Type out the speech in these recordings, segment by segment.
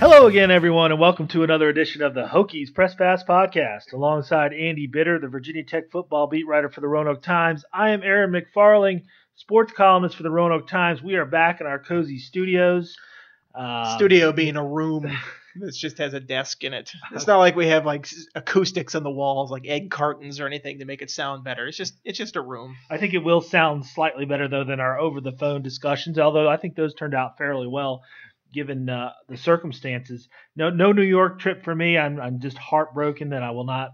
Hello again, everyone, and welcome to another edition of the Hokies Press Pass Podcast. Alongside Andy Bitter, the Virginia Tech football beat writer for the Roanoke Times, I am Aaron McFarling, sports columnist for the Roanoke Times. We are back in our cozy studios. Uh, Studio being a room that just has a desk in it. It's not like we have like acoustics on the walls, like egg cartons or anything to make it sound better. It's just it's just a room. I think it will sound slightly better though than our over the phone discussions, although I think those turned out fairly well given uh, the circumstances. No, no New York trip for me. I'm, I'm just heartbroken that I will not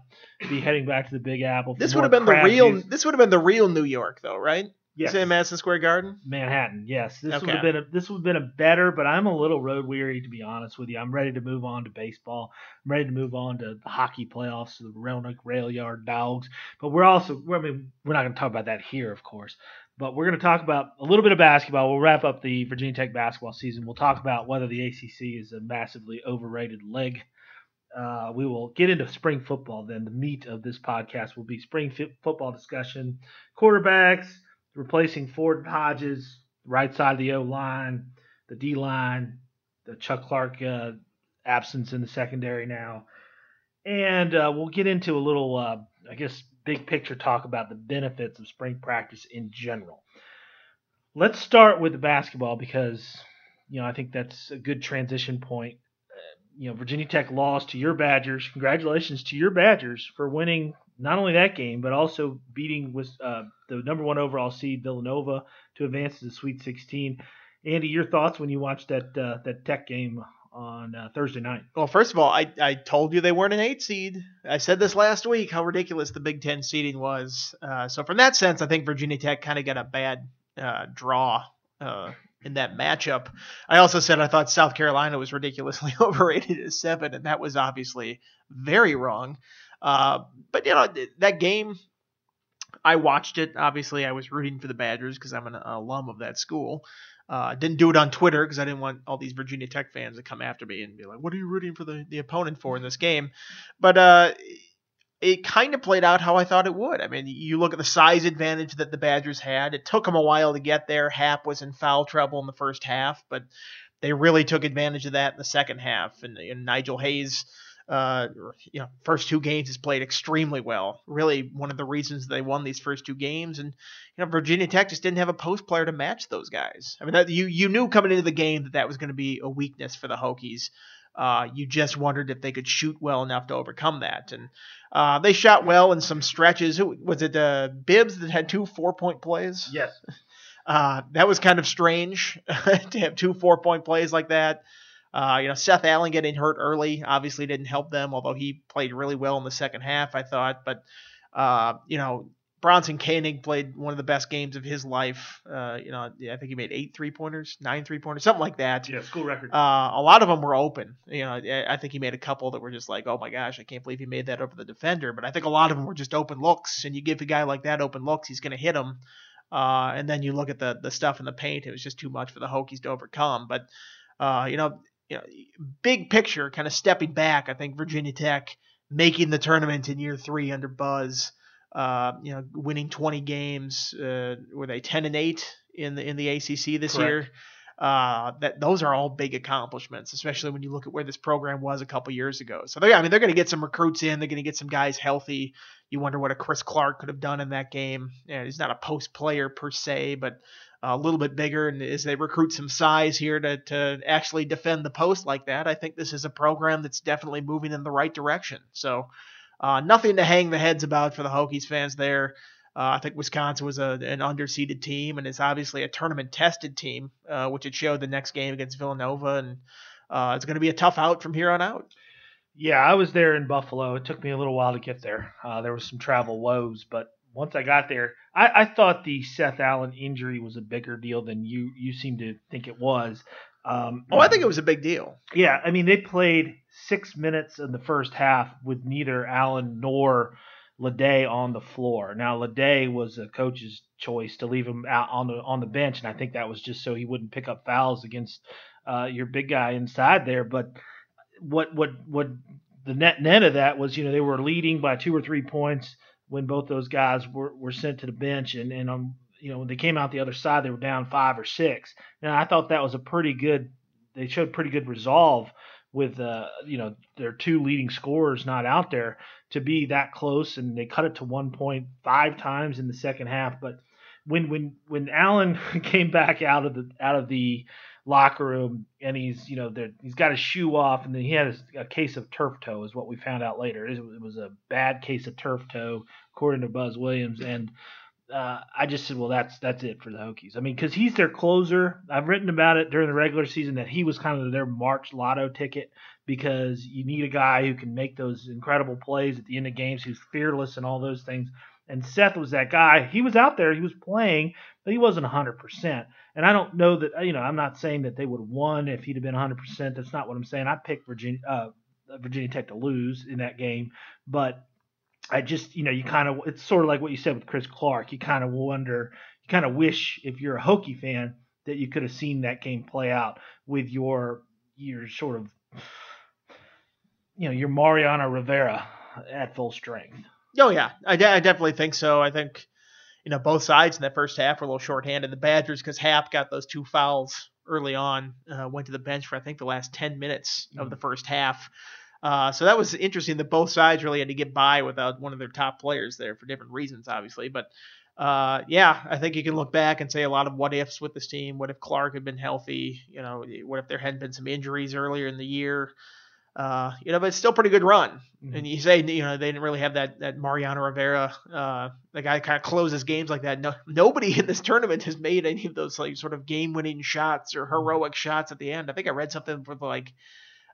be heading back to the Big Apple. for This would have been the crab real. juice. This would have been the real New York, though, right? Yes. Is it in Madison Square Garden? Manhattan. Yes, this would have been a, this would have been a better, but I'm a little road weary to be honest with you. I'm ready to move on to baseball. I'm ready to move on to the hockey playoffs, the Roanoke Rail Yard Dawgs. But we're also, I mean, we're not going to talk about that here, of course. But we're going to talk about a little bit of basketball. We'll wrap up the Virginia Tech basketball season. We'll talk about whether the ACC is a massively overrated leg. Uh, we will get into spring football then. The meat of this podcast will be spring football discussion, quarterbacks, replacing Ford Hodges, right side of the O line, the D line, the Chuck Clark uh, absence in the secondary now, and uh, we'll get into a little, uh, I guess, big picture talk about the benefits of spring practice in general. Let's start with the basketball because you know I think that's a good transition point. Uh, You know, Virginia Tech lost to your Badgers. Congratulations to your Badgers for winning not only that game but also beating with uh, the number one overall seed Villanova to advance to the Sweet 16. Andy, your thoughts when you watched that uh, that Tech game on uh, Thursday night? Well, first of all, I, I told you they weren't an eight seed. I said this last week how ridiculous the Big Ten seeding was. Uh, so from that sense, I think Virginia Tech kind of got a bad uh, draw uh, in that matchup. I also said I thought South Carolina was ridiculously overrated at seven, and that was obviously very wrong. Uh, but you know th- that game, I watched it. Obviously, I was rooting for the Badgers because I'm an alum of that school. Uh, didn't do it on Twitter because I didn't want all these Virginia Tech fans to come after me and be like, "What are you rooting for the, the opponent for in this game?" But uh, it kind of played out how I thought it would. I mean, you look at the size advantage that the Badgers had. It took them a while to get there. Happ was in foul trouble in the first half, but they really took advantage of that in the second half. And, and Nigel Hayes, uh, you know, first two games has played extremely well. Really, one of the reasons they won these first two games. And you know, Virginia Tech just didn't have a post player to match those guys. I mean, that, you you knew coming into the game that that was going to be a weakness for the Hokies. Uh, you just wondered if they could shoot well enough to overcome that, and uh, they shot well in some stretches. Who was it? Uh, Bibbs that had two four point plays. Yes. Uh, that was kind of strange to have two four point plays like that. Uh, you know, Seth Allen getting hurt early obviously didn't help them, although he played really well in the second half, I thought. But, uh, you know, Bronson Koenig played one of the best games of his life. Uh, you know, I think he made eight three pointers, nine three pointers, something like that. Yeah, school record. Uh, a lot of them were open. You know, I I think he made a couple that were just like, oh my gosh, I can't believe he made that over the defender. But I think a lot of them were just open looks, and you give a guy like that open looks, he's going to hit them. Uh, and then you look at the the stuff in the paint; it was just too much for the Hokies to overcome. But uh, you know, you know, big picture, kind of stepping back, I think Virginia Tech making the tournament in year three under Buzz. Uh, you know, winning 20 games. Uh, were they 10 and 8 in the in the ACC this Correct. year? Uh, that those are all big accomplishments, especially when you look at where this program was a couple years ago. So they, I mean, they're going to get some recruits in. They're going to get some guys healthy. You wonder what a Chris Clark could have done in that game. Yeah, he's not a post player per se, but a little bit bigger. And as they recruit some size here to to actually defend the post like that, I think this is a program that's definitely moving in the right direction. So. Uh, nothing to hang the heads about for the Hokies fans there. Uh, I think Wisconsin was a, an underseeded team, and it's obviously a tournament tested team, uh, which it showed the next game against Villanova, and uh, it's going to be a tough out from here on out. Yeah, I was there in Buffalo. It took me a little while to get there. Uh, there was some travel woes, but once I got there, I, I thought the Seth Allen injury was a bigger deal than you you seem to think it was. Um, Oh, I think it was a big deal. Yeah, I mean they played six minutes in the first half with neither Allen nor LeDay on the floor. Now LeDay was a coach's choice to leave him out on the on the bench, and I think that was just so he wouldn't pick up fouls against uh, your big guy inside there. But what what what the net net of that was, you know, they were leading by two or three points when both those guys were, were sent to the bench, and and um, you know, when they came out the other side, they were down five or six. And I thought that was a pretty good. They showed pretty good resolve with uh, you know their two leading scorers not out there to be that close, and they cut it to one point five times in the second half. But when when when Allen came back out of the out of the locker room and he's you know he's got his shoe off and then he had a, a, case of turf toe is what we found out later. It, it was a bad case of turf toe according to Buzz Williams. And uh, I just said well that's that's it for the Hokies. I mean because he's their closer. I've written about it during the regular season that he was kind of their March lotto ticket because you need a guy who can make those incredible plays at the end of games who's fearless and all those things and Seth was that guy. He was out there, he was playing, but he wasn't 100%. And I don't know that, you know, I'm not saying that they would have won if he'd have been 100%. That's not what I'm saying. I picked Virginia, uh, Virginia Tech to lose in that game, but I just, you know, you kind of, it's sort of like what you said with Chris Clark. You kind of wonder, you kind of wish if you're a Hokie fan that you could have seen that game play out with your, your sort of, you know, your Mariano Rivera at full strength. Oh yeah, I, de- I definitely think so. I think you know both sides in that first half were a little shorthanded. The Badgers because Happ got those two fouls early on, uh, went to the bench for I think the last ten minutes mm-hmm. of the first half. Uh, so that was interesting that both sides really had to get by without one of their top players there for different reasons, obviously. But uh, yeah, I think you can look back and say a lot of what ifs with this team. What if Clark had been healthy? You know, what if there hadn't been some injuries earlier in the year? Uh, you know, but it's still pretty good run. Mm-hmm. And you say, you know, they didn't really have that that Mariano Rivera, uh, the guy kind of closes games like that. No, nobody in this tournament has made any of those like sort of game-winning shots or heroic shots at the end. I think I read something for like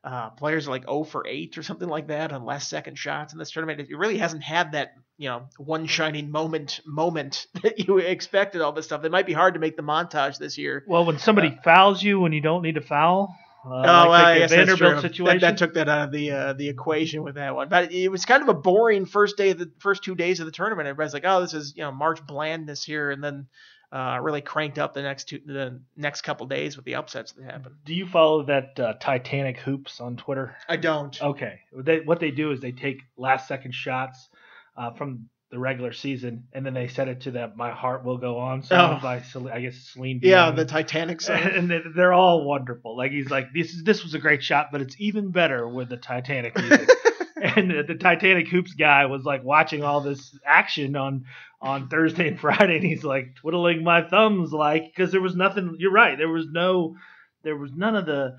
uh, players are like 0 for 8 or something like that on last second shots in this tournament. It really hasn't had that, you know, one shining moment moment that you expected all this stuff. It might be hard to make the montage this year. Well, when somebody uh, fouls you when you don't need to foul, uh, oh, like well, guess Vanderbilt situation. That, that, took that out of the uh, the equation with that one. But it was kind of a boring first day of the first two days of the tournament. Everybody's like, oh, this is you know March blandness here, and then uh, really cranked up the next two the next couple days with the upsets that happened. Do you follow that uh, Titanic hoops on Twitter? I don't. Okay, they, what they do is they take last second shots uh, from the regular season, and then they set it to that "My Heart Will Go On" song oh. by I guess Celine Dion. Yeah, the Titanic song, and they're all wonderful. Like he's like, "This is this was a great shot, but it's even better with the Titanic music." and the Titanic hoops guy was like watching all this action on on Thursday and Friday, and he's like twiddling my thumbs, like because there was nothing. You're right, there was no, there was none of the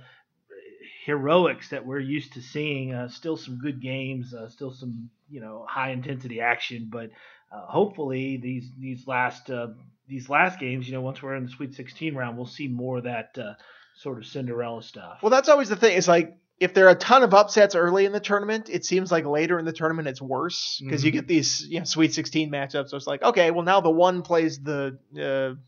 heroics that we're used to seeing. Uh, still some good games, uh, still some you know high intensity action, but uh, hopefully these these last uh, these last games, you know, once we're in the Sweet 16 round, we'll see more of that uh, sort of Cinderella stuff. Well, that's always the thing. It's like if there are a ton of upsets early in the tournament, it seems like later in the tournament it's worse because mm-hmm. you get these you know, Sweet 16 matchups. So it's like, okay, well now the one plays the uh,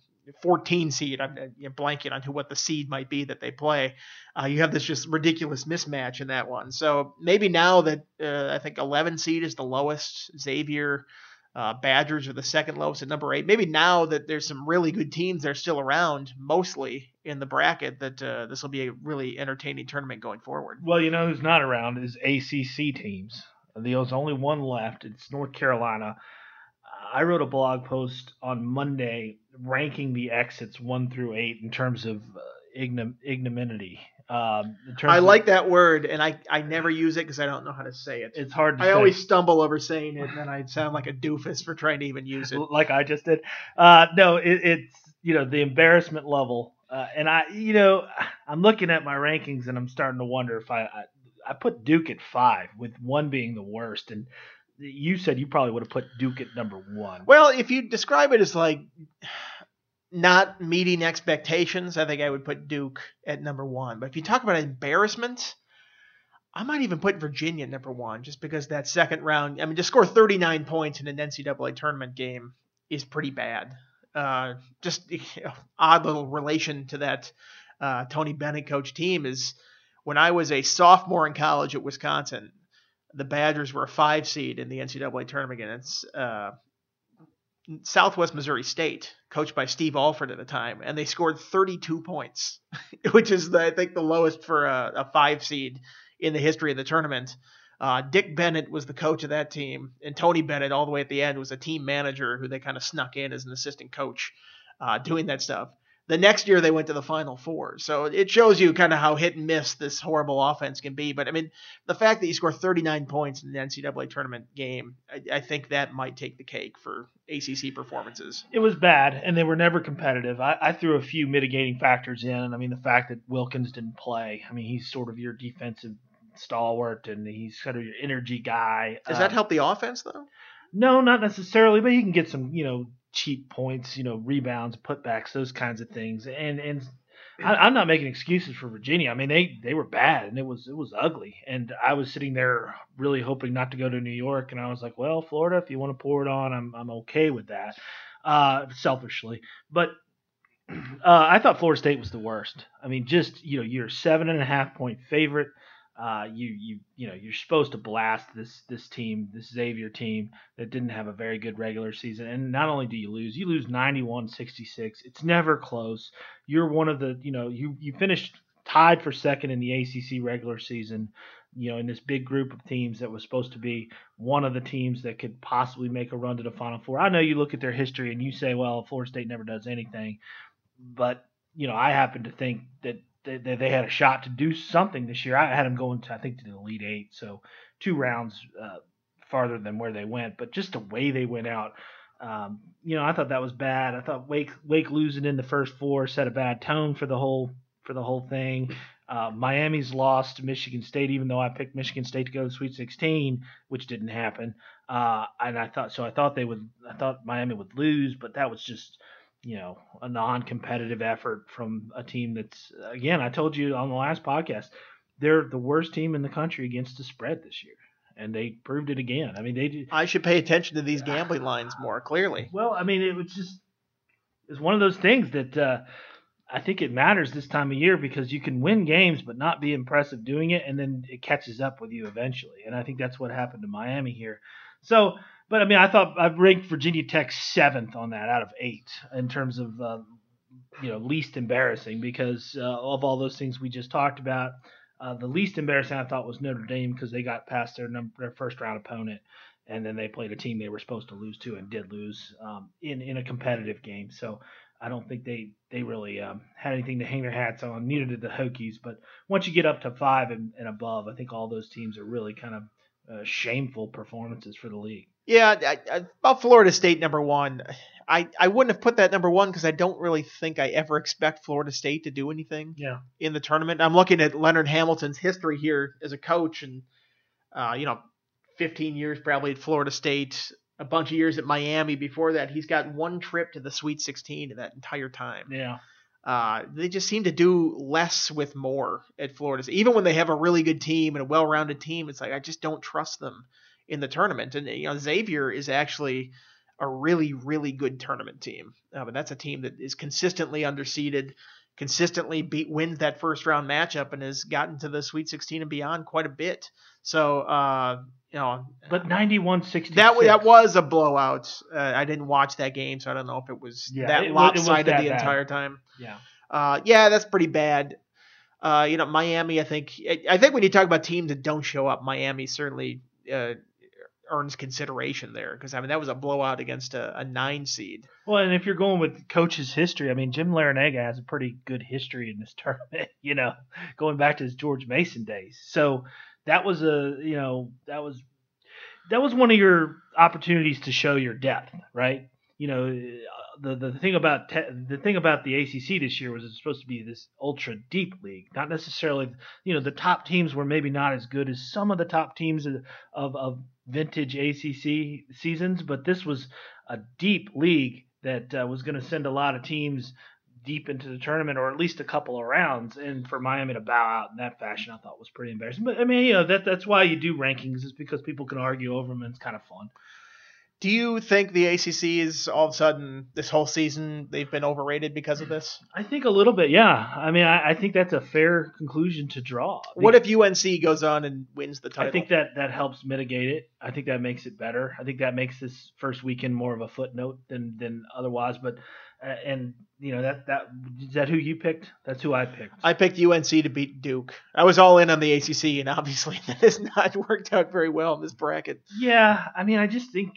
14 seed. I'm know, blanking on who what the seed might be that they play. Uh, you have this just ridiculous mismatch in that one. So maybe now that uh, I think 11 seed is the lowest, Xavier, uh, Badgers are the second lowest at number eight. Maybe now that there's some really good teams that are still around, mostly in the bracket, that uh, this will be a really entertaining tournament going forward. Well, you know who's not around is ACC teams. There's only one left. It's North Carolina. I wrote a blog post on Monday ranking the exits one through eight in terms of uh, ignom- ignominy. Um, I like that word, and I, I never use it because I don't know how to say it. It's hard. I say. always stumble over saying it, and then I sound like a doofus for trying to even use it. like I just did. Uh, no, it, it's you know the embarrassment level, uh, and I you know I'm looking at my rankings and I'm starting to wonder if I, I I put Duke at five with one being the worst, and you said you probably would have put Duke at number one. Well, if you describe it as like not meeting expectations, I think I would put Duke at number one. But if you talk about embarrassment, I might even put Virginia number one, just because that second round. I mean, to score 39 points in an NCAA tournament game is pretty bad. Uh, just you know, odd little relation to that uh, Tony Bennett coach team is when I was a sophomore in college at Wisconsin the Badgers were a five seed in the NCAA tournament against uh, Southwest Missouri State, coached by Steve Alford at the time, and they scored 32 points, which is the, I think the lowest for a, a, five seed in the history of the tournament. Uh, Dick Bennett was the coach of that team, and Tony Bennett, all the way at the end, was a team manager who they kind of snuck in as an assistant coach, uh, doing that stuff. The next year they went to the Final Four, so it shows you kind of how hit and miss this horrible offense can be. But I mean, the fact that you score 39 points in the NCAA tournament game, I, I think that might take the cake for ACC performances. It was bad, and they were never competitive. I, I threw a few mitigating factors in. I mean, the fact that Wilkins didn't play. I mean, he's sort of your defensive stalwart, and he's sort of your energy guy. Does Uh, that help the offense though? No, not necessarily, but he can get some, you know, cheap points, you know, rebounds, putbacks, those kinds of things. And and I, I'm not making excuses for Virginia. I mean, they they were bad and it was it was ugly. And I was sitting there really hoping not to go to New York, and I was like, well, Florida, if you want to pour it on, I'm I'm okay with that, uh, selfishly. But uh, I thought Florida State was the worst. I mean, just you know, you're seven and a half point favorite. Uh, you you you know you're supposed to blast this this team, this Xavier team that didn't have a very good regular season. And not only do you lose, you lose 91-66. It's never close. You're one of the you know you you finished tied for second in the ACC regular season. You know, in this big group of teams that was supposed to be one of the teams that could possibly make a run to the Final Four. I know you look at their history and you say, well, Florida State never does anything, but you know, I happen to think that they, they, had a shot to do something this year. I had them going to, I think, to the Elite Eight, so two rounds uh, farther than where they went. But just the way they went out, um, you know, I thought that was bad. I thought Wake Wake losing in the first four set a bad tone for the whole for the whole thing. Uh, Miami's lost to Michigan State, even though I picked Michigan State to go to the Sweet 16, which didn't happen. Uh, and I thought so. I thought they would. I thought Miami would lose, but that was just you know a non-competitive effort from a team that's again I told you on the last podcast they're the worst team in the country against the spread this year and they proved it again. I mean they did I should pay attention to these gambling lines more clearly. well. I mean it was just it's one of those things that uh, I think it matters this time of year because you can win games but not be impressive doing it, and then it catches up with you eventually. And I think that's what happened to Miami here. So, but I mean, I thought I ranked Virginia Tech seventh on that out of eight in terms of uh, you know least embarrassing because uh, of all those things we just talked about. Uh, the least embarrassing I thought was Notre Dame because they got past their number, their first round opponent, and then they played a team they were supposed to lose to and did lose um, in in a competitive game. So I don't think they they really um, had anything to hang their hats on. Neither did the Hokies. But once you get up to five and, and above, I think all those teams are really kind of uh, shameful performances for the league. Yeah, I, I, about Florida State number one. I, I wouldn't have put that number one because I don't really think I ever expect Florida State to do anything Yeah. in the tournament. I'm looking at Leonard Hamilton's history here as a coach, and uh, you know, 15 years probably at Florida State, a bunch of years at Miami before that. He's got one trip to the Sweet 16 in that entire time. Yeah. Uh, they just seem to do less with more at Florida. State. Even when they have a really good team and a well-rounded team, it's like I just don't trust them in the tournament. And you know, Xavier is actually a really, really good tournament team. Uh, but that's a team that is consistently underseeded, consistently beat wins that first round matchup, and has gotten to the Sweet 16 and beyond quite a bit. So, uh, you know, But 91 66. that that was a blowout. Uh, I didn't watch that game, so I don't know if it was Yeah, that it wa- it was lopsided that the bad. entire time. Yeah. Uh, yeah, that's pretty bad. Uh, you know, Miami. I think. I- I think when you talk about teams that don't show up, Miami certainly uh, earns consideration there because I mean that was a blowout against a, a nine seed. Well, and if you're going with coach's history, I mean, Jim Larranaga has a pretty good history in this tournament, you know, going back to his George Mason days. So that was a, you know, that was that was one of your opportunities to show your depth, right? You know, the the thing about te- the thing about the ACC this year was it's supposed to be this ultra deep league, not necessarily, you know, the top teams were maybe not as good as some of the top teams of of, of vintage ACC seasons, but this was a deep league that uh, was going to send a lot of teams deep into the tournament, or at least a couple of rounds. And for Miami to bow out in that fashion, I thought was pretty embarrassing. But I mean, you know, that that's why you do rankings is because people can argue over them, and it's kind of fun. Do you think the ACC is all of a sudden this whole season they've been overrated because of this? I think a little bit, yeah. I mean, I, I think that's a fair conclusion to draw. What if UNC goes on and wins the title? I think that that helps mitigate it. I think that makes it better. I think that makes this first weekend more of a footnote than than otherwise. But uh, and you know that that is that who you picked? That's who I picked. I picked UNC to beat Duke. I was all in on the ACC, and obviously that has not worked out very well in this bracket. Yeah, I mean, I just think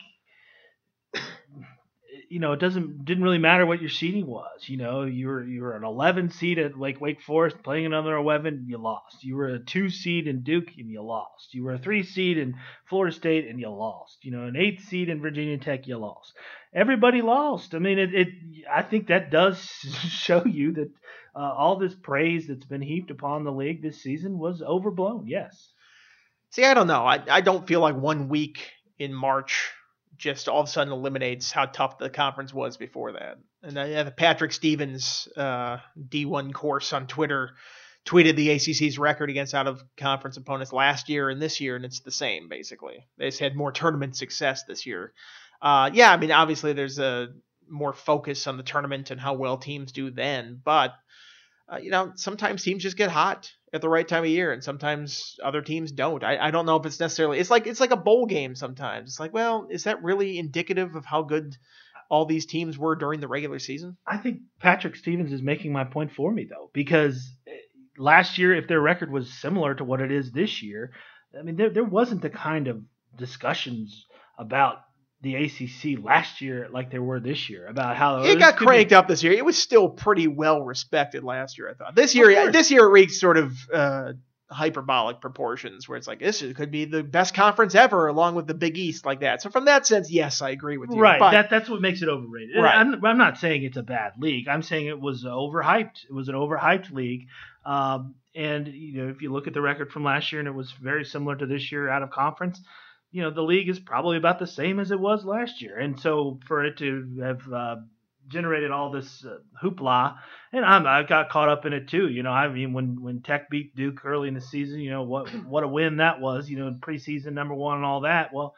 you know, it doesn't didn't really matter what your seeding was. You know, you were you were an 11 seed at like Wake Forest playing another 11, you lost. You were a two seed in Duke and you lost. You were a three seed in Florida State and you lost. You know, an eight seed in Virginia Tech, you lost. Everybody lost. I mean, it. it I think that does show you that uh, all this praise that's been heaped upon the league this season was overblown. Yes. See, I don't know. I I don't feel like one week in March just all of a sudden eliminates how tough the conference was before that. And I have Patrick Stevens uh, D1scourse on Twitter tweeted the ACC's record against out of conference opponents last year and this year, and it's the same basically. They just had more tournament success this year. Uh, yeah, I mean, obviously there's a more focus on the tournament and how well teams do then, but uh, you know, sometimes teams just get hot at the right time of year, and sometimes other teams don't. I, I don't know if it's necessarily. It's like it's like a bowl game sometimes. It's like, well, is that really indicative of how good all these teams were during the regular season? I think Patrick Stevens is making my point for me though, because eh, last year, if their record was similar to what it is this year, I mean, there there wasn't the kind of discussions about the ACC last year like they were this year about how it got cranked be... up this year. It was still pretty well respected last year, I thought. This year, this year it reached sort of uh, hyperbolic proportions where it's like this could be the best conference ever, along with the Big East, like that. So from that sense, yes, I agree with you. Right, but... that that's what makes it overrated. Right. I'm, I'm not saying it's a bad league. I'm saying it was overhyped. It was an overhyped league. Um, and you know, if you look at the record from last year, and it was very similar to this year out of conference you know the league is probably about the same as it was last year, and so for it to have uh, generated all this uh, hoopla, and I'm, I got caught up in it too. You know, I mean when when Tech beat Duke early in the season, you know what what a win that was. You know, preseason number one and all that. Well,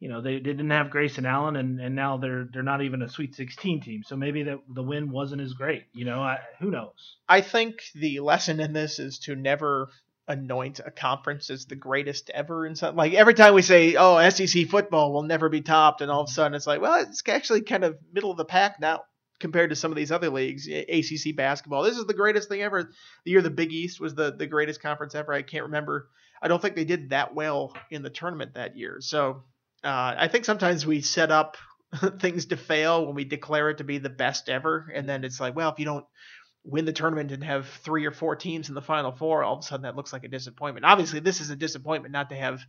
you know they, they didn't have Grayson Allen, and, and now they're they're not even a Sweet 16 team. So maybe that the win wasn't as great. You know, I, who knows? I think the lesson in this is to never anoint a conference as the greatest ever and something. Like every time we say oh SEC football will never be topped and all of a sudden it's like well it's actually kind of middle of the pack now compared to some of these other leagues. ACC basketball. This is the greatest thing ever. The year the Big East was the the greatest conference ever. I can't remember. I don't think they did that well in the tournament that year. So uh, I think sometimes we set up things to fail when we declare it to be the best ever. And then it's like well if you don't win the tournament and have three or four teams in the final four, all of a sudden that looks like a disappointment. Obviously, this is a disappointment not to have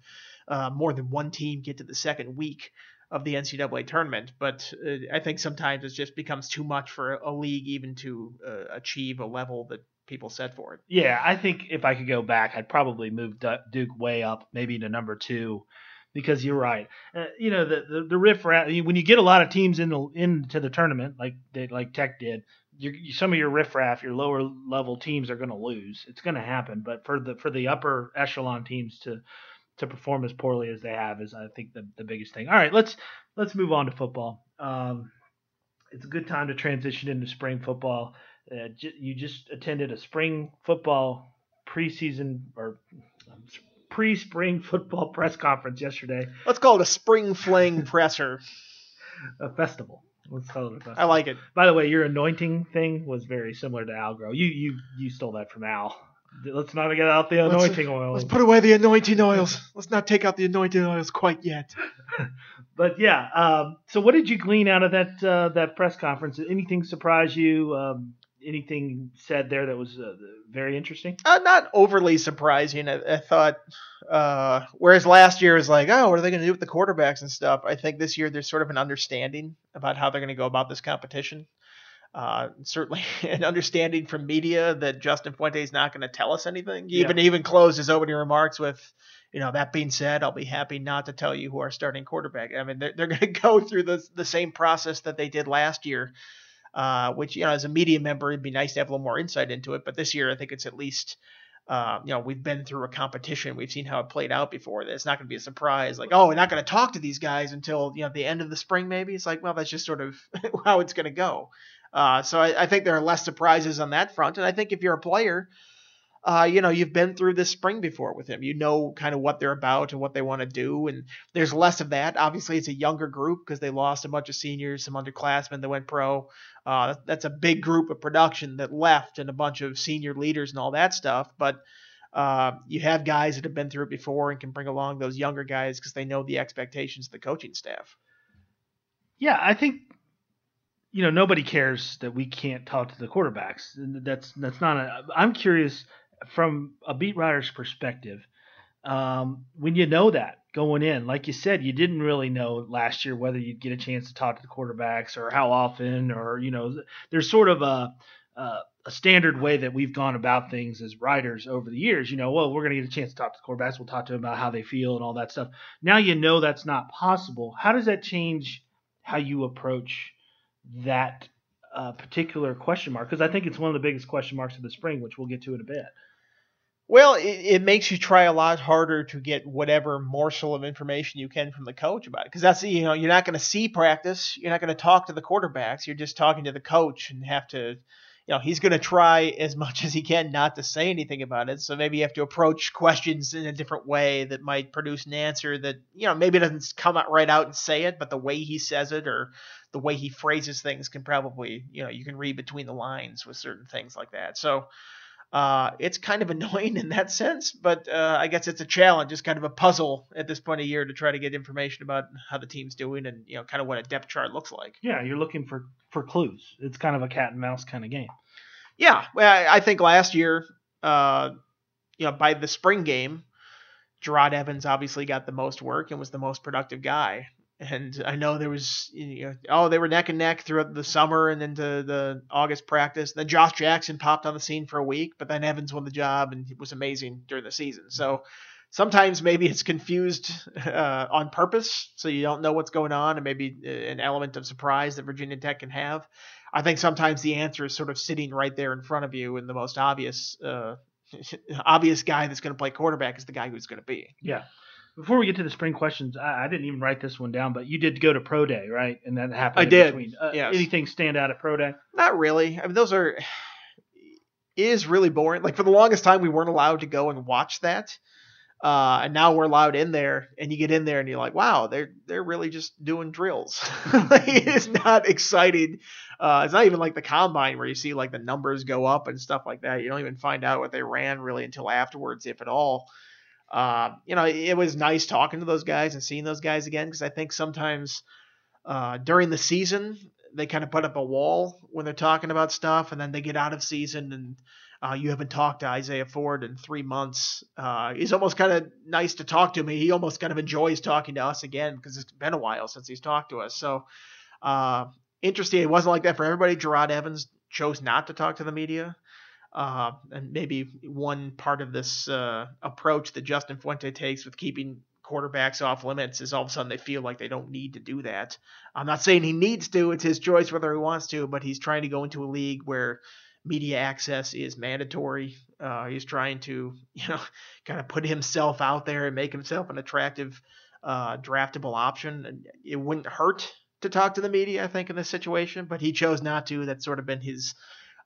uh, more than one team get to the second week of the NCAA tournament, but uh, I think sometimes it just becomes too much for a, league even to uh, achieve a level that people set for it. Yeah, I think if I could go back, I'd probably move Duke way up, maybe to number two. Because you're right, uh, you know the the, the riff when you get a lot of teams in the into the tournament like they, like Tech did, some of your riffraff, your lower level teams are going to lose. It's going to happen. But for the for the upper echelon teams to to perform as poorly as they have is, I think, the, the biggest thing. All right, let's let's move on to football. Um, it's a good time to transition into spring football. Uh, j- you just attended a spring football preseason or um, pre-spring football press conference yesterday. Let's call it a spring fling presser. a festival. Let's call it a I like it. By the way, your anointing thing was very similar to Algro. You you you stole that from Al. Let's not get out the anointing let's, oils. Let's put away the anointing oils. Let's not take out the anointing oils quite yet. but yeah, um, so what did you glean out of that uh, that press conference? Did Anything surprise you? Um, anything said there that was uh, very interesting? Uh, not overly surprising. I, I thought, uh, whereas last year was like, oh, what are they going to do with the quarterbacks and stuff? I think this year there's sort of an understanding about how they're going to go about this competition. Uh, certainly an understanding from media that Justin Fuente is not going to tell us anything. He yeah. even even closed his opening remarks with, you know, that being said, I'll be happy not to tell you who our starting quarterback. I mean, they're, they're going to go through the the same process that they did last year uh, which you know as a media member it'd be nice to have a little more insight into it. But this year I think it's at least uh, you know, we've been through a competition. We've seen how it played out before. It's not going to be a surprise. Like, oh, we're not going to talk to these guys until you know the end of the spring. Maybe it's like, well, that's just sort of how it's going to go. Uh, so I, I, think there are less surprises on that front. And I think if you're a player, uh, you know, you've been through this spring before with him. You know kind of what they're about and what they want to do. And there's less of that. Obviously, it's a younger group because they lost a bunch of seniors, some underclassmen that went pro. Uh, that's a big group of production that left and a bunch of senior leaders and all that stuff. But uh, you have guys that have been through it before and can bring along those younger guys because they know the expectations of the coaching staff. Yeah, I think you know nobody cares that we can't talk to the quarterbacks. That's that's not a. I'm curious from a beat writer's perspective, um, when you know that going in, like you said, you didn't really know last year whether you'd get a chance to talk to the quarterbacks or how often, or you know, there's sort of a, a a standard way that we've gone about things as writers over the years. You know, well, we're going to get a chance to talk to the quarterbacks. We'll talk to them about how they feel and all that stuff. Now you know that's not possible. How does that change how you approach that particular question mark? Because I think it's one of the biggest question marks of the spring, which we'll get to in a bit. Well, it, it, makes you try a lot harder to get whatever morsel of information you can from the coach about it. Because that's, you know, you're not going to see practice. You're not going to talk to the quarterbacks. You're just talking to the coach and have to, you know, he's going to try as much as he can not to say anything about it. So maybe you have to approach questions in a different way that might produce an answer that, you know, maybe doesn't come out right out and say it, but the way he says it or the way he phrases things can probably, you know, you can read between the lines with certain things like that. So, uh, it's kind of annoying in that sense, but uh, I guess it's a challenge. It's kind of a puzzle at this point of year to try to get information about how the team's doing and you know kind of what a depth chart looks like. Yeah, you're looking for for clues. It's kind of a cat and mouse kind of game. Yeah, well, I think last year, uh, you know, by the spring game, Jerod Evans obviously got the most work and was the most productive guy. And I know there was, you know, oh, they were neck and neck throughout the summer and into the August practice. Then Josh Jackson popped on the scene for a week, but then Evans won the job and was amazing during the season. So sometimes maybe it's confused uh, on purpose, so you don't know what's going on, and maybe uh, an element of surprise that Virginia Tech can have. I think sometimes the answer is sort of sitting right there in front of you, and the most obvious, uh, obvious guy that's going to play quarterback is the guy who's going to be. Yeah. Before we get to the spring questions, I, I, didn't even write this one down, but you did go to pro day, right? And that happened. I did. Between. Uh, yes. Anything stand out at pro day? Not really. I mean, those are is really boring. Like for the longest time, we weren't allowed to go and watch that. Uh, and now we're allowed in there, and you get in there, and you're like, "Wow, they're they're really just doing drills." like, it's not exciting. Uh, it's not even like the combine where you see like the numbers go up and stuff like that. You don't even find out what they ran really until afterwards, if at all uh, you know, it was nice talking to those guys and seeing those guys again because I think sometimes uh, during the season they kind of put up a wall when they're talking about stuff, and then they get out of season and uh, you haven't talked to Isaiah Ford in three months. Uh, he's almost kind of nice to talk to me. He almost kind of enjoys talking to us again because it's been a while since he's talked to us. So uh, interesting. It wasn't like that for everybody. Jerod Evans chose not to talk to the media. Uh, and maybe one part of this uh, approach that Justin Fuente takes with keeping quarterbacks off limits is all of a sudden they feel like they don't need to do that. I'm not saying he needs to, it's his choice whether he wants to, but he's trying to go into a league where media access is mandatory. Uh, he's trying to, you know, kind of put himself out there and make himself an attractive uh, draftable option. It wouldn't hurt to talk to the media, I think, in this situation, but he chose not to. That's sort of been his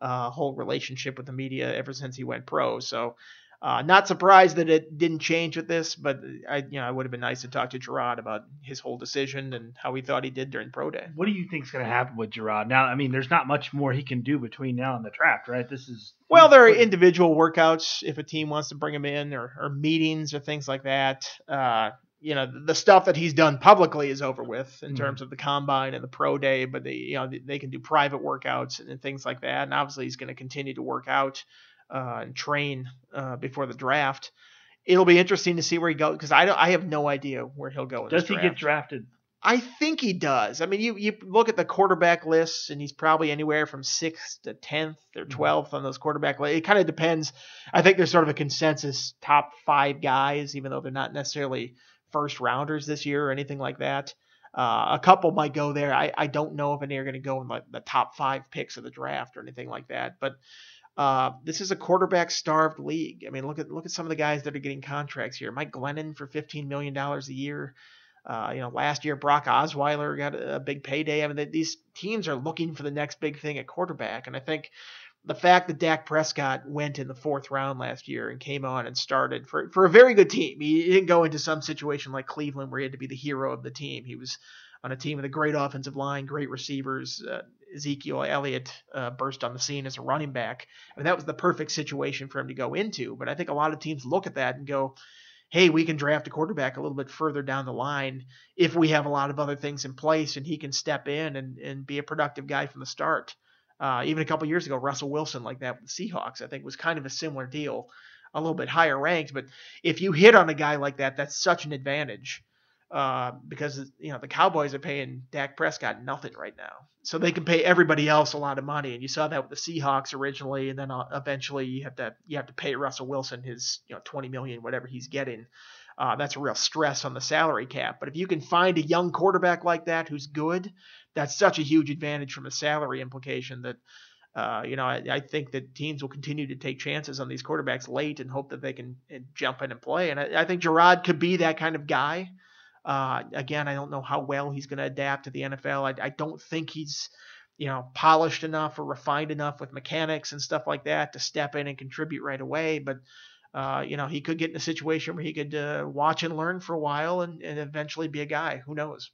uh, whole relationship with the media ever since he went pro. So, uh, not surprised that it didn't change with this, but I, you know, it would have been nice to talk to Jerod about his whole decision and how he thought he did during pro day. What do you think is going to happen with Jerod now? I mean, there's not much more he can do between now and the draft, right? This is well, there are individual workouts if a team wants to bring him in, or, or meetings or things like that. Uh, you know the stuff that he's done publicly is over with in mm-hmm. terms of the combine and the pro day but they you know they can do private workouts and, things like that and obviously he's going to continue to work out uh, and train uh, before the draft it'll be interesting to see where he goes because I don't I have no idea where he'll go does he get drafted I think he does. I mean, you you look at the quarterback lists, and he's probably anywhere from sixth to tenth or mm-hmm. twelfth on those quarterback lists. It kind of depends. I think there's sort of a consensus top five guys, even though they're not necessarily first rounders this year or anything like that. Uh, a couple might go there. I, I don't know if any are going to go in like the top five picks of the draft or anything like that. But Uh, this is a quarterback starved league. I mean, look at look at some of the guys that are getting contracts here. Mike Glennon for 15 million dollars a year. Uh, you know, last year Brock Osweiler got a, a big payday. I mean, these teams are looking for the next big thing at quarterback, and I think the fact that Dak Prescott went in the fourth round last year and came on and started for for a very good team. He didn't go into some situation like Cleveland where he had to be the hero of the team. He was on a team with a great offensive line, great receivers. Uh, Ezekiel Elliott uh, burst on the scene as a running back. I mean, that was the perfect situation for him to go into. But I think a lot of teams look at that and go, hey, we can draft a quarterback a little bit further down the line if we have a lot of other things in place and he can step in and, and be a productive guy from the start. Uh, even a couple years ago, Russell Wilson, like that with the Seahawks, I think was kind of a similar deal, a little bit higher ranked. But if you hit on a guy like that, that's such an advantage uh, because you know the Cowboys are paying Dak Prescott nothing right now, so they can pay everybody else a lot of money. And you saw that with the Seahawks originally, and then uh, eventually you have to you have to pay Russell Wilson his you know 20 million whatever he's getting. Uh, that's a real stress on the salary cap. But if you can find a young quarterback like that who's good, that's such a huge advantage from a salary implication that. Uh, you know, I, I, think that teams will continue to take chances on these quarterbacks late and hope that they can jump in and play. And I, I think Jerod could be that kind of guy. Uh, again, I don't know how well he's going to adapt to the NFL. I, I, don't think he's, you know, polished enough or refined enough with mechanics and stuff like that to step in and contribute right away. But, uh, you know, he could get in a situation where he could uh, watch and learn for a while and, and eventually be a guy. Who knows?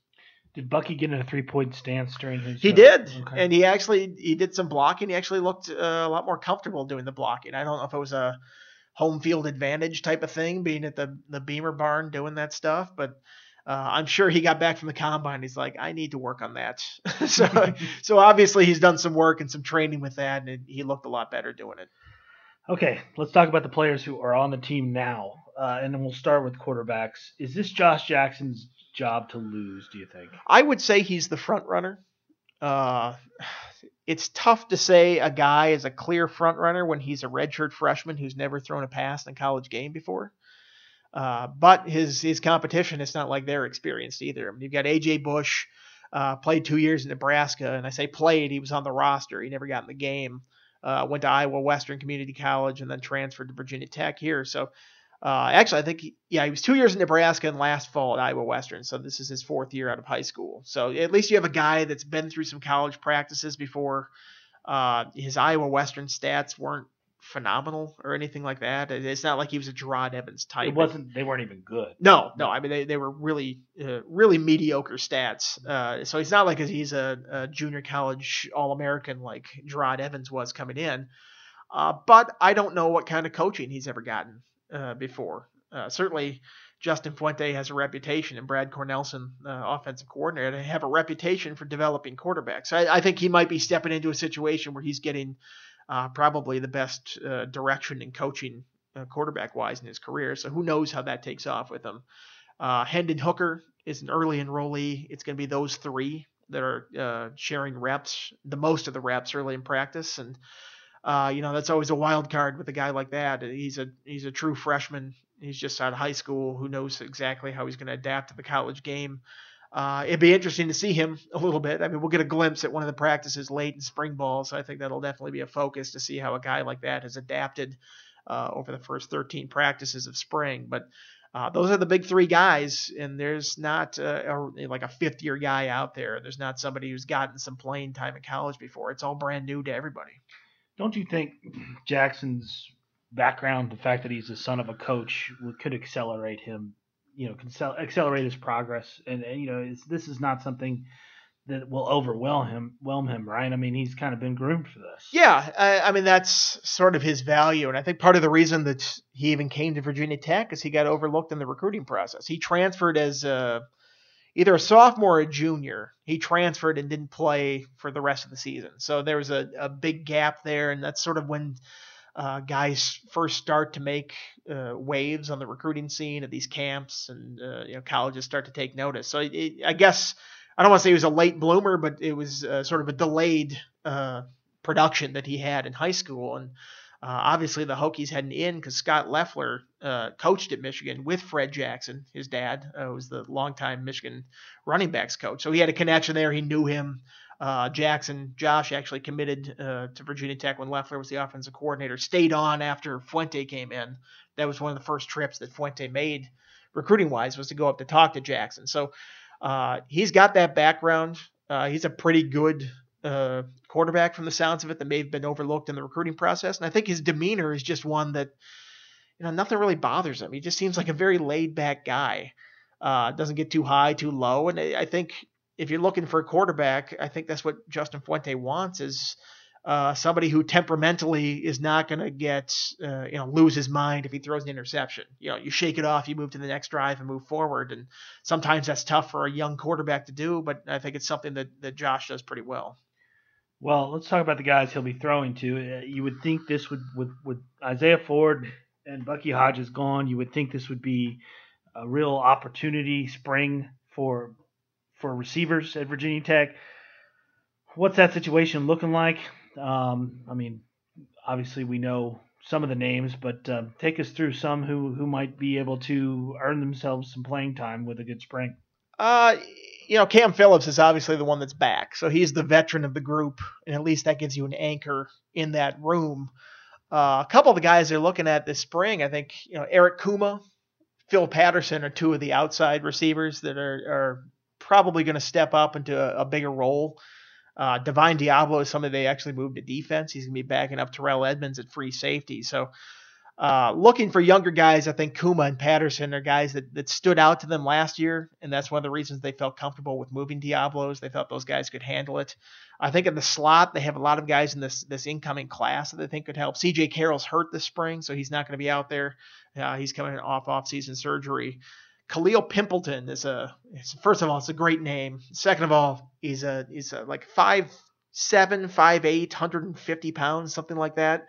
Did Bucky get in a three point stance during his? He uh, did, okay. and he actually he did some blocking. He actually looked uh, a lot more comfortable doing the blocking. I don't know if it was a home field advantage type of thing, being at the the Beamer barn doing that stuff, but uh, I'm sure he got back from the combine. He's like, I need to work on that. so, so obviously he's done some work and some training with that, and he looked a lot better doing it. Okay, let's talk about the players who are on the team now, uh, and then we'll start with quarterbacks. Is this Josh Jackson's job to lose? Do you think? I would say he's the front runner. Uh, it's tough to say a guy is a clear front runner when he's a redshirt freshman who's never thrown a pass in a college game before. Uh, but his his competition, it's not like they're experienced either. I mean, you've got AJ Bush, uh, played two years in Nebraska, and I say played, he was on the roster. He never got in the game. Uh, went to Iowa Western Community College and then transferred to Virginia Tech here. So uh, actually, I think he, yeah, he was two years in Nebraska and last fall at Iowa Western. So this is his fourth year out of high school. So at least you have a guy that's been through some college practices before. Uh, his Iowa Western stats weren't phenomenal or anything like that. It's not like he was a Jerod Evans type. It wasn't. They weren't even good. No, no. I mean, they, they were really, uh, really mediocre stats. Uh, so he's not like he's a, a junior college All American like Jerod Evans was coming in. Uh, but I don't know what kind of coaching he's ever gotten uh, before. Uh, certainly, Justin Fuente has a reputation, and Brad Cornelsen, uh, offensive coordinator, have a reputation for developing quarterbacks. I, I think he might be stepping into a situation where he's getting uh, probably the best uh, direction and coaching uh, quarterback wise in his career. So who knows how that takes off with him. Hendon Hooker is an early enrollee. It's going to be those three that are sharing reps, the most of the reps early in practice, and uh, you know that's always a wild card with a guy like that. He's a he's a true freshman. He's just out of high school. Who knows exactly how he's going to adapt to the college game? Uh, it'd be interesting to see him a little bit. I mean, we'll get a glimpse at one of the practices late in spring ball, so I think that'll definitely be a focus to see how a guy like that has adapted uh, over the first 13 practices of spring. But uh, those are the big three guys, and there's not a, like a fifth year guy out there. There's not somebody who's gotten some playing time in college before. It's all brand new to everybody. Don't you think Jackson's background, the fact that he's the son of a coach, could accelerate him you know accelerate his progress. And, and you know, this is not something that will overwhelm him, whelm him, right? I mean, he's kind of been groomed for this. Yeah, I, I, mean that's sort of his value, and I think part of the reason that he even came to Virginia Tech is he got overlooked in the recruiting process. He transferred as a, either a sophomore or a junior. He transferred and didn't play for the rest of the season, so there was a, a big gap there, and that's sort of when uh, guys first start to make uh, waves on the recruiting scene at these camps, and uh, you know colleges start to take notice. So it, I guess I don't want to say he was a late bloomer, but it was uh, sort of a delayed uh, production that he had in high school, and Uh, obviously, the Hokies had an in because Scot Loeffler uh, coached at Michigan with Fred Jackson. His dad uh, was the longtime Michigan running backs coach, so he had a connection there. He knew him. Uh, Jackson, Josh actually committed uh, to Virginia Tech when Leffler was the offensive coordinator. Stayed on after Fuente came in. That was one of the first trips that Fuente made, recruiting wise, was to go up to talk to Jackson. So uh, he's got that background. He's a pretty good uh, quarterback from the sounds of it that may have been overlooked in the recruiting process. And I think his demeanor is just one that, you know, nothing really bothers him. He just seems like a very laid back guy. Uh, doesn't get too high, too low. And I think if you're looking for a quarterback, I think that's what Justin Fuente wants is uh, somebody who temperamentally is not going to get, uh, you know, lose his mind if he throws an interception. You know, you shake it off, you move to the next drive and move forward. And sometimes that's tough for a young quarterback to do, but I think it's something that, that Josh does pretty well. Well, let's talk about the guys he'll be throwing to. Uh, you would think this would, with, with Isaiah Ford and Bucky Hodges gone, you would think this would be a real opportunity spring for for receivers at Virginia Tech. What's that situation looking like? Um, I mean, obviously we know some of the names, but uh, take us through some who who might be able to earn themselves some playing time with a good spring. Uh, you know, Cam Phillips is obviously the one that's back, so he's the veteran of the group, and at least that gives you an anchor in that room. Uh, a couple of the guys they're looking at this spring, I think, you know, Eric Kumah, Phil Patterson are two of the outside receivers that are, are probably going to step up into a, a bigger role. Uh, Divine Deablo is somebody they actually moved to defense. He's going to be backing up Terrell Edmunds at free safety. So, uh, looking for younger guys, I think Kumah and Patterson are guys that, that stood out to them last year, and that's one of the reasons they felt comfortable with moving Deablos. They felt those guys could handle it. I think in the slot they have a lot of guys in this this incoming class that they think could help. C.J. Carroll's hurt this spring, so he's not going to be out there. Uh, he's coming off off season surgery. Khalil Pimpleton is a first of all it's a great name. Second of all, he's a he's a, like five seven, five eight, 150 pounds, something like that.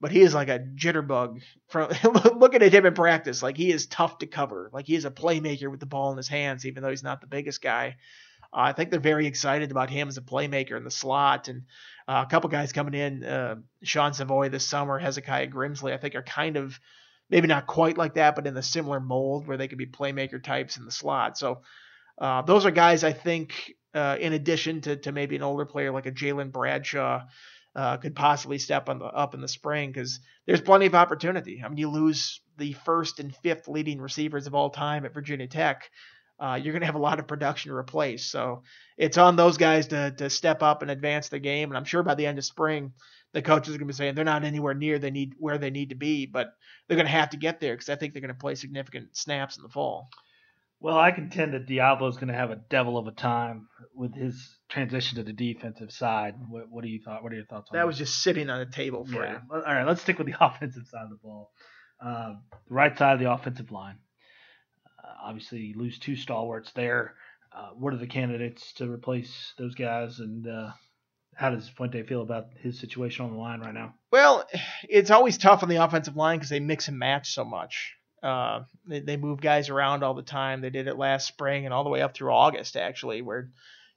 But he is like a jitterbug. From looking at him in practice, like he is tough to cover. Like he is a playmaker with the ball in his hands, even though he's not the biggest guy. Uh, I think they're very excited about him as a playmaker in the slot, and uh, a couple guys coming in. Uh, Sean Savoy this summer, Hezekiah Grimsley, I think are kind of maybe not quite like that, but in the similar mold where they could be playmaker types in the slot. So uh, those are guys I think, uh, in addition to, to maybe an older player like a Jalen Bradshaw, uh, could possibly step on the, up in the spring because there's plenty of opportunity. I mean, you lose the first and fifth leading receivers of all time at Virginia Tech. Uh, you're going to have a lot of production to replace. So it's on those guys to, to step up and advance the game. And I'm sure by the end of spring, the coaches are going to be saying they're not anywhere near they need where they need to be, but they're going to have to get there because I think they're going to play significant snaps in the fall. Well, I contend that Deablo is going to have a devil of a time with his transition to the defensive side. What, what do you thought? What are your thoughts on that? That was just sitting on the table for yeah. you. All right, let's stick with the offensive side of the ball. Uh, the right side of the offensive line. Uh, obviously, you lose two stalwarts there. Uh, what are the candidates to replace those guys, and uh, how does Fuente feel about his situation on the line right now? Well, it's always tough on the offensive line because they mix and match so much. Uh, they, they move guys around all the time. They did it last spring and all the way up through August, actually, where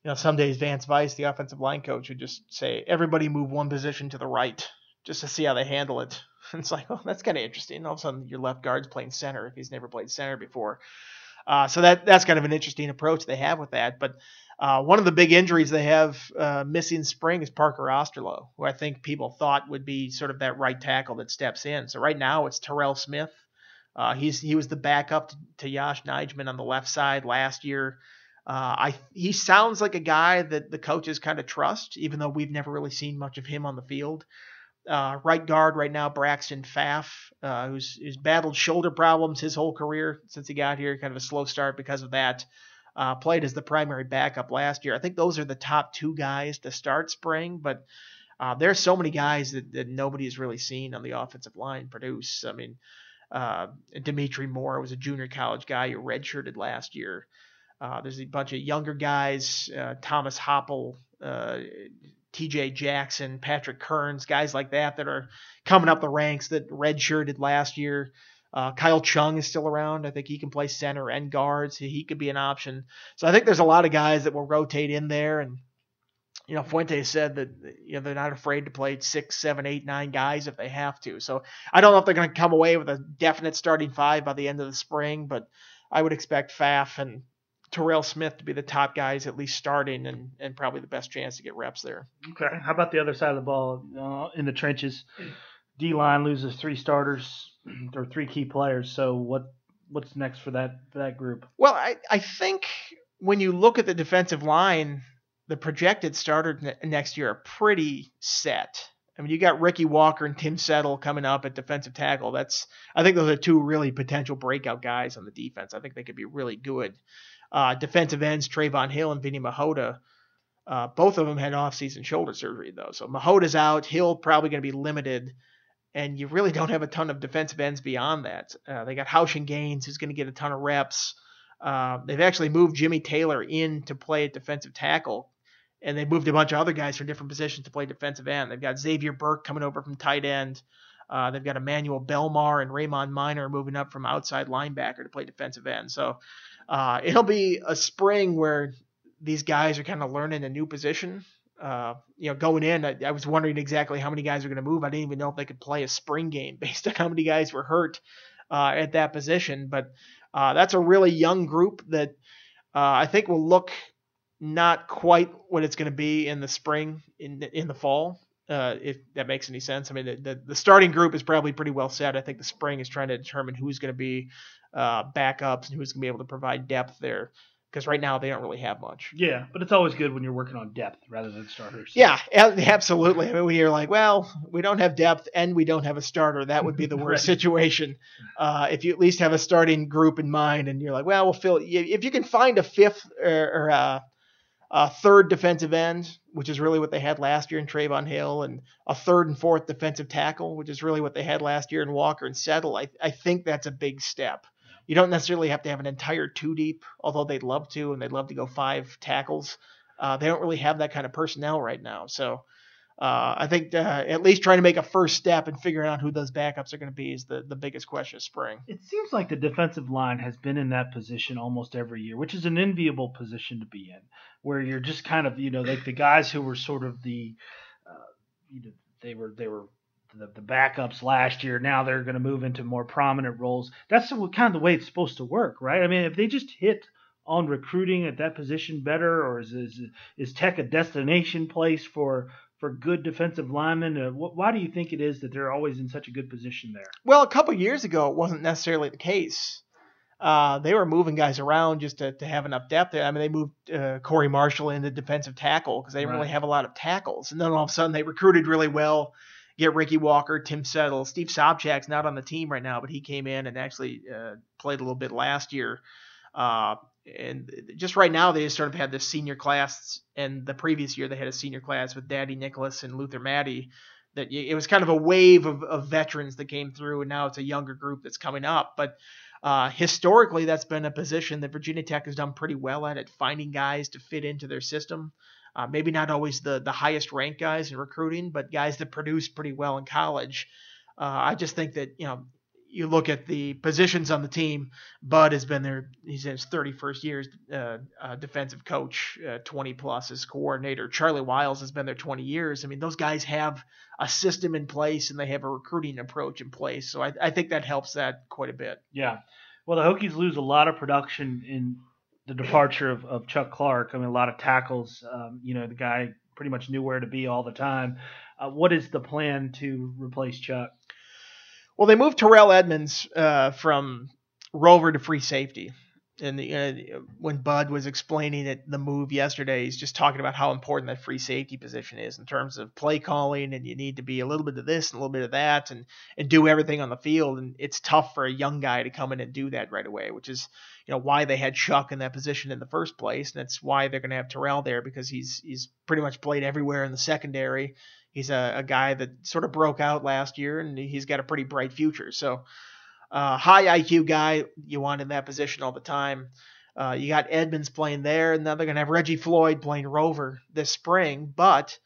you know some days Vance Vice, the offensive line coach, would just say everybody move one position to the right just to see how they handle it. And it's like, oh, that's kind of interesting. All of a sudden, your left guard's playing center if he's never played center before. Uh, so that that's kind of an interesting approach they have with that. But uh, one of the big injuries they have uh, missing spring is Parker Osterloh, who I think people thought would be sort of that right tackle that steps in. So right now it's Terrell Smith. Uh, he's he was the backup to, to Yosh Nijman on the left side last year. Uh, I he sounds like a guy that the coaches kind of trust, even though we've never really seen much of him on the field. Uh, right guard right now, Braxton Pfaff, uh, who's, who's battled shoulder problems his whole career since he got here, kind of a slow start because of that uh, played as the primary backup last year. I think those are the top two guys to start spring, but uh, there's so many guys that, that nobody has really seen on the offensive line produce. I mean, uh, Dimitri Moore was a junior college guy who redshirted last year. Uh, there's a bunch of younger guys, uh, Thomas Hoppel, uh, T.J. Jackson, Patrick Kearns, guys like that that are coming up the ranks that redshirted last year. Uh, Kyle Chung is still around. I think he can play center and guards. so he could be an option. So I think there's a lot of guys that will rotate in there, and you know, Fuente said that you know they're not afraid to play six, seven, eight, nine guys if they have to. So I don't know if they're going to come away with a definite starting five by the end of the spring, but I would expect Pfaff and Terrell Smith to be the top guys at least starting and, and probably the best chance to get reps there. Okay. How about the other side of the ball uh, in the trenches? D line loses three starters or three key players. So what what's next for that for that group? Well, I, I think when you look at the defensive line, the projected starters ne- next year are pretty set. I mean, you got Ricky Walker and Tim Settle coming up at defensive tackle. That's I think those are two really potential breakout guys on the defense. I think they could be really good. Uh, defensive ends Trevon Hill and Vinny Mihota. Uh, both of them had off-season shoulder surgery though, so Mihota's out. Hill probably going to be limited, and you really don't have a ton of defensive ends beyond that. Uh, they got Houshun Gaines who's going to get a ton of reps. Uh, they've actually moved Jimmy Taylor in to play at defensive tackle and they moved a bunch of other guys from different positions to play defensive end. They've got Xavier Burke coming over from tight end. Uh, they've got Emmanuel Belmar and Raymond Miner moving up from outside linebacker to play defensive end. So uh, it'll be a spring where these guys are kind of learning a new position. Uh, you know, going in, I, I, was wondering exactly how many guys are going to move. I didn't even know if they could play a spring game based on how many guys were hurt uh, at that position. But uh, that's a really young group that uh, I think will look not quite what it's going to be in the spring in in the fall. Uh, if that makes any sense. I mean, the, the, the starting group is probably pretty well set. I think the spring is trying to determine who's going to be uh, backups and who's going to be able to provide depth there. Because right now they don't really have much. Yeah, but it's always good when you're working on depth rather than starters. Yeah, absolutely. I mean, when you're like, well, we don't have depth and we don't have a starter, that would be the worst right. situation. Uh, if you at least have a starting group in mind, and you're like, well, we'll fill. If you can find a fifth or, or uh, a third defensive end, which is really what they had last year in Trevon Hill, and a third and fourth defensive tackle, which is really what they had last year in Walker and Settle. I, I think that's a big step. You don't necessarily have to have an entire two deep, although they'd love to, and they'd love to go five tackles. Uh, they don't really have that kind of personnel right now. So uh, I think uh, at least trying to make a first step and figuring out who those backups are going to be is the, the biggest question of spring. It seems like the defensive line has been in that position almost every year, which is an enviable position to be in, where you're just kind of, you know, like the guys who were sort of the, uh, you know, they were they were the, the backups last year. Now they're going to move into more prominent roles. That's the, kind of the way it's supposed to work, right? I mean, if they just hit on recruiting at that position better, or is is, is Tech a destination place for for good defensive linemen? Uh, wh- why do you think it is that they're always in such a good position there? Well, a couple years ago, it wasn't necessarily the case. Uh, they were moving guys around just to, to have enough depth there. I mean, they moved uh, Corey Marshall into defensive tackle because they didn't right. really have a lot of tackles. And then all of a sudden, they recruited really well. Get Ricky Walker, Tim Settle, Steve Sobchak's not on the team right now, but he came in and actually uh, played a little bit last year. Uh, and just right now they sort of had this senior class, and the previous year they had a senior class with Dadi Nicolas and Luther Maddy. That it was kind of a wave of, of veterans that came through, and now it's a younger group that's coming up. But uh, historically, that's been a position that Virginia Tech has done pretty well at, at finding guys to fit into their system. Uh, maybe not always the the highest ranked guys in recruiting, but guys that produce pretty well in college. Uh, I just think that you know you look at the positions on the team. Bud has been there; he's in his 31st year as uh, uh, defensive coach, uh, 20 plus as coordinator. Charley Wiles has been there 20 years. I mean, those guys have a system in place and they have a recruiting approach in place. So I, I think that helps that quite a bit. Yeah. Well, the Hokies lose a lot of production in the departure of, of Chuck Clark. I mean, a lot of tackles. Um, you know, the guy pretty much knew where to be all the time. Uh, what is the plan to replace Chuck? Well, they moved Terrell Edmunds uh, from rover to free safety. And the, uh, when Bud was explaining it, the move yesterday, he's just talking about how important that free safety position is in terms of play calling, and you need to be a little bit of this and a little bit of that, and and do everything on the field. And it's tough for a young guy to come in and do that right away, which is you know why they had Chuck in that position in the first place, and that's why they're going to have Terrell there because he's he's pretty much played everywhere in the secondary he's a, a guy that sort of broke out last year, and he's got a pretty bright future. So, uh, high IQ guy you want in that position all the time. Uh, you got Edmunds playing there, and now they're going to have Reggie Floyd playing Rover this spring. But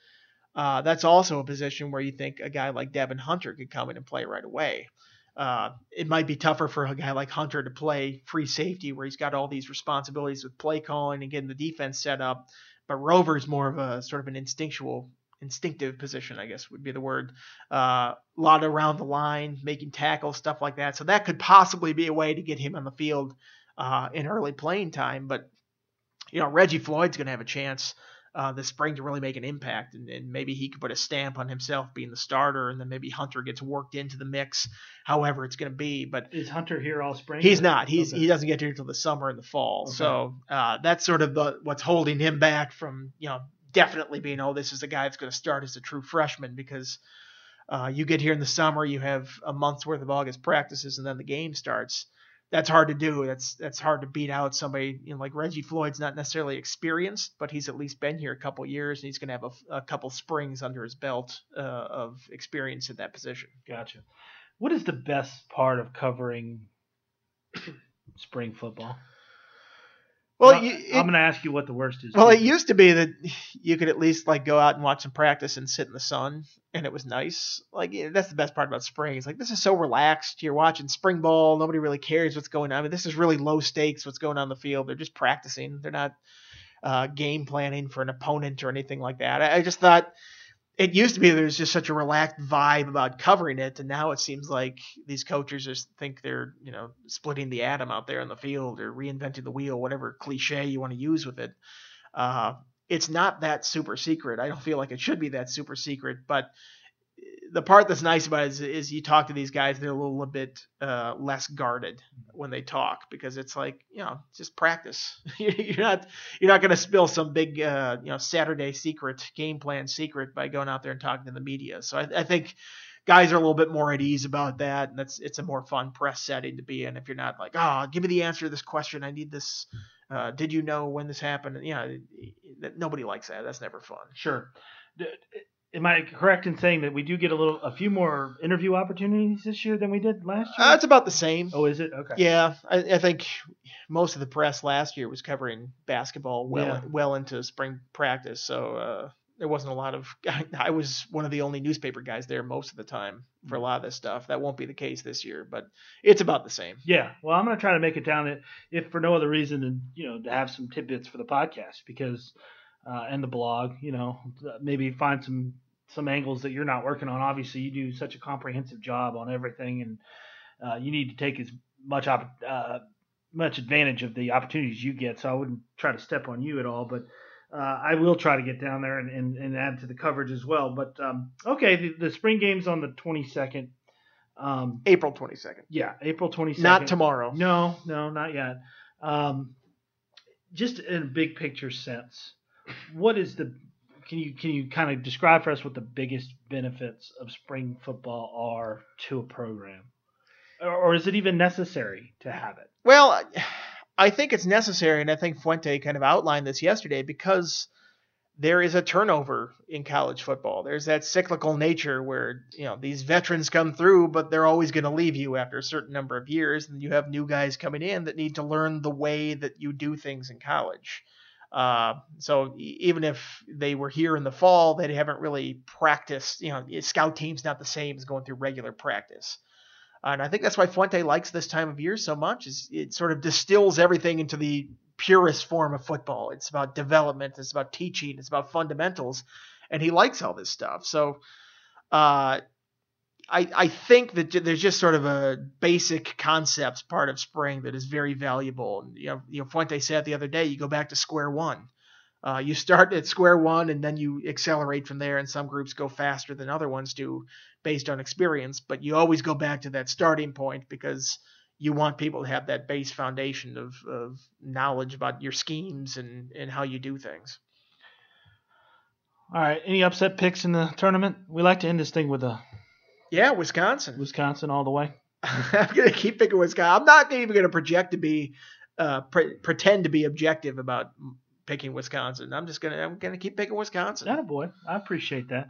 uh, that's also a position where you think a guy like Devon Hunter could come in and play right away. Uh, it might be tougher for a guy like Hunter to play free safety, where he's got all these responsibilities with play calling and getting the defense set up. but Rover's more of a sort of an instinctual, instinctive position, I guess would be the word. Uh, a lot around the line, making tackles, stuff like that. So that could possibly be a way to get him on the field uh, in early playing time. But you know, Reggie Floyd's going to have a chance uh, this spring to really make an impact, and, and, maybe he could put a stamp on himself being the starter, and then maybe Hunter gets worked into the mix, however it's going to be. But is Hunter here all spring? He's not. He's okay. he doesn't get here until the summer and the fall. Okay. So uh, that's sort of the what's holding him back from you know definitely being oh this is a guy that's going to start as a true freshman because. Uh, you get here in the summer, you have a month's worth of August practices, and then the game starts that's hard to do. That's that's hard to beat out somebody you know, like Reggie Floyd's not necessarily experienced, but he's at least been here a couple years and he's going to have a, a, couple springs under his belt uh, of experience in that position. Gotcha. What is the best part of covering spring football? Well, I'm, it, I'm going to ask you what the worst is. Well, it used to be that you could at least like go out and watch some practice and sit in the sun, and it was nice. Like that's the best part about spring. It's like this is so relaxed. You're watching spring ball. Nobody really cares what's going on. I mean, this is really low stakes. What's going on in the field? They're just practicing. They're not uh, game planning for an opponent or anything like that. I, I just thought it used to be there's just such a relaxed vibe about covering it, and now it seems like these coaches just think they're you know splitting the atom out there in the field or reinventing the wheel, whatever cliche you want to use with it. Uh, it's not that super secret. I don't feel like it should be that super secret, but the part that's nice about it is, is you talk to these guys, they're a little bit uh, less guarded when they talk because it's like you know just practice. you're not you're not going to spill some big uh, you know Saturday secret game plan secret by going out there and talking to the media. So I, I think guys are a little bit more at ease about that, and that's it's a more fun press setting to be in. If you're not like, oh, give me the answer to this question, I need this. Uh, did you know when this happened? You know, nobody likes that. That's never fun. Sure am I correct in saying that we do get a little, a few more interview opportunities this year than we did last year? Uh, it's about the same. Oh, is it? Okay. Yeah, I, I think most of the press last year was covering basketball well, yeah. well into spring practice, so uh, there wasn't a lot of. I was one of the only newspaper guys there most of the time for a lot of this stuff. That won't be the case this year, but it's about the same. Yeah. Well, I'm gonna try to make it down, if for no other reason than you know to have some tidbits for the podcast because. Uh, and the blog, you know, maybe find some some angles that you're not working on. Obviously, you do such a comprehensive job on everything, and uh, you need to take as much op- uh, much advantage of the opportunities you get. So I wouldn't try to step on you at all, but uh, I will try to get down there and, and, and add to the coverage as well. But um, okay, the, the, spring game's on the 22nd. Um, April 22nd. Yeah, April 22nd. Not tomorrow. No, no, not yet. Um, just in a big picture sense, what is the can you can you kind of describe for us what the biggest benefits of spring football are to a program, or, or is it even necessary to have it? Well, I think it's necessary, and I think Fuente kind of outlined this yesterday because there is a turnover in college football. There's that cyclical nature where you know these veterans come through, but they're always going to leave you after a certain number of years, and you have new guys coming in that need to learn the way that you do things in college. Uh, so even if they were here in the fall, they haven't really practiced. You know, scout team's not the same as going through regular practice. And I think that's why Fuente likes this time of year so much. Is it sort of distills everything into the purest form of football. It's about development. It's about teaching. It's about fundamentals, and he likes all this stuff. So, uh, I, I think that there's just sort of a basic concepts part of spring that is very valuable. You know, you know, Fuente said the other day, you go back to square one. Uh, you start at square one and then you accelerate from there. And some groups go faster than other ones do based on experience. But you always go back to that starting point because you want people to have that base foundation of, of knowledge about your schemes and, and how you do things. All right. Any upset picks in the tournament? We like to end this thing with a yeah, Wisconsin. Wisconsin all the way. I'm gonna keep picking Wisconsin. I'm not even gonna project to be, uh, pre- pretend to be objective about picking Wisconsin. I'm just gonna I'm gonna keep picking Wisconsin. That a boy. I appreciate that.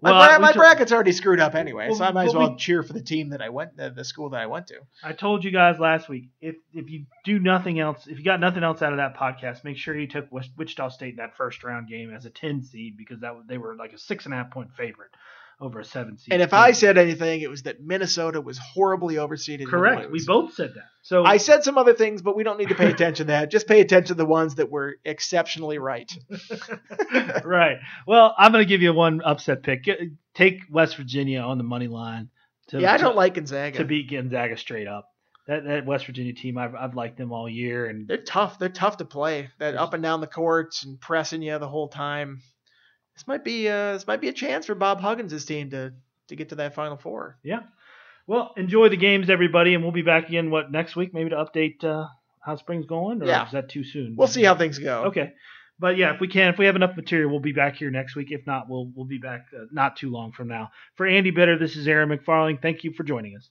Well, my, bra- my bracket's already screwed up anyway, well, so I might as well we, cheer for the team that I went, uh, the school that I went to. I told you guys last week, if if you do nothing else, if you got nothing else out of that podcast, make sure you took Wichita State in that first round game as a 10 seed because that they were like a six and a half point favorite. Over a seven seed. And if I said anything, it was that Minnesota was horribly overseeded. correct, we both said that. So I said some other things, but we don't need to pay attention to that. Just pay attention to the ones that were exceptionally right. right. Well, I'm going to give you one upset pick. Get- Take West Virginia on the money line. To, yeah, I don't like Gonzaga. to beat Gonzaga straight up. That that West Virginia team, I've I've liked them all year, and They're tough. They're tough to play. That up and down the courts and pressing you the whole time. This might be uh, this might be a chance for Bob Huggins' team to to get to that Final Four. Yeah. well, enjoy the games, everybody, and we'll be back again what next week, maybe to update uh, how spring's going, or Yeah. is that too soon? We'll see how things go. Okay. But yeah, if we can, if we have enough material, we'll be back here next week. If not, we'll we'll be back uh, not too long from now. For Andy Bitter, this is Aaron McFarling. Thank you for joining us.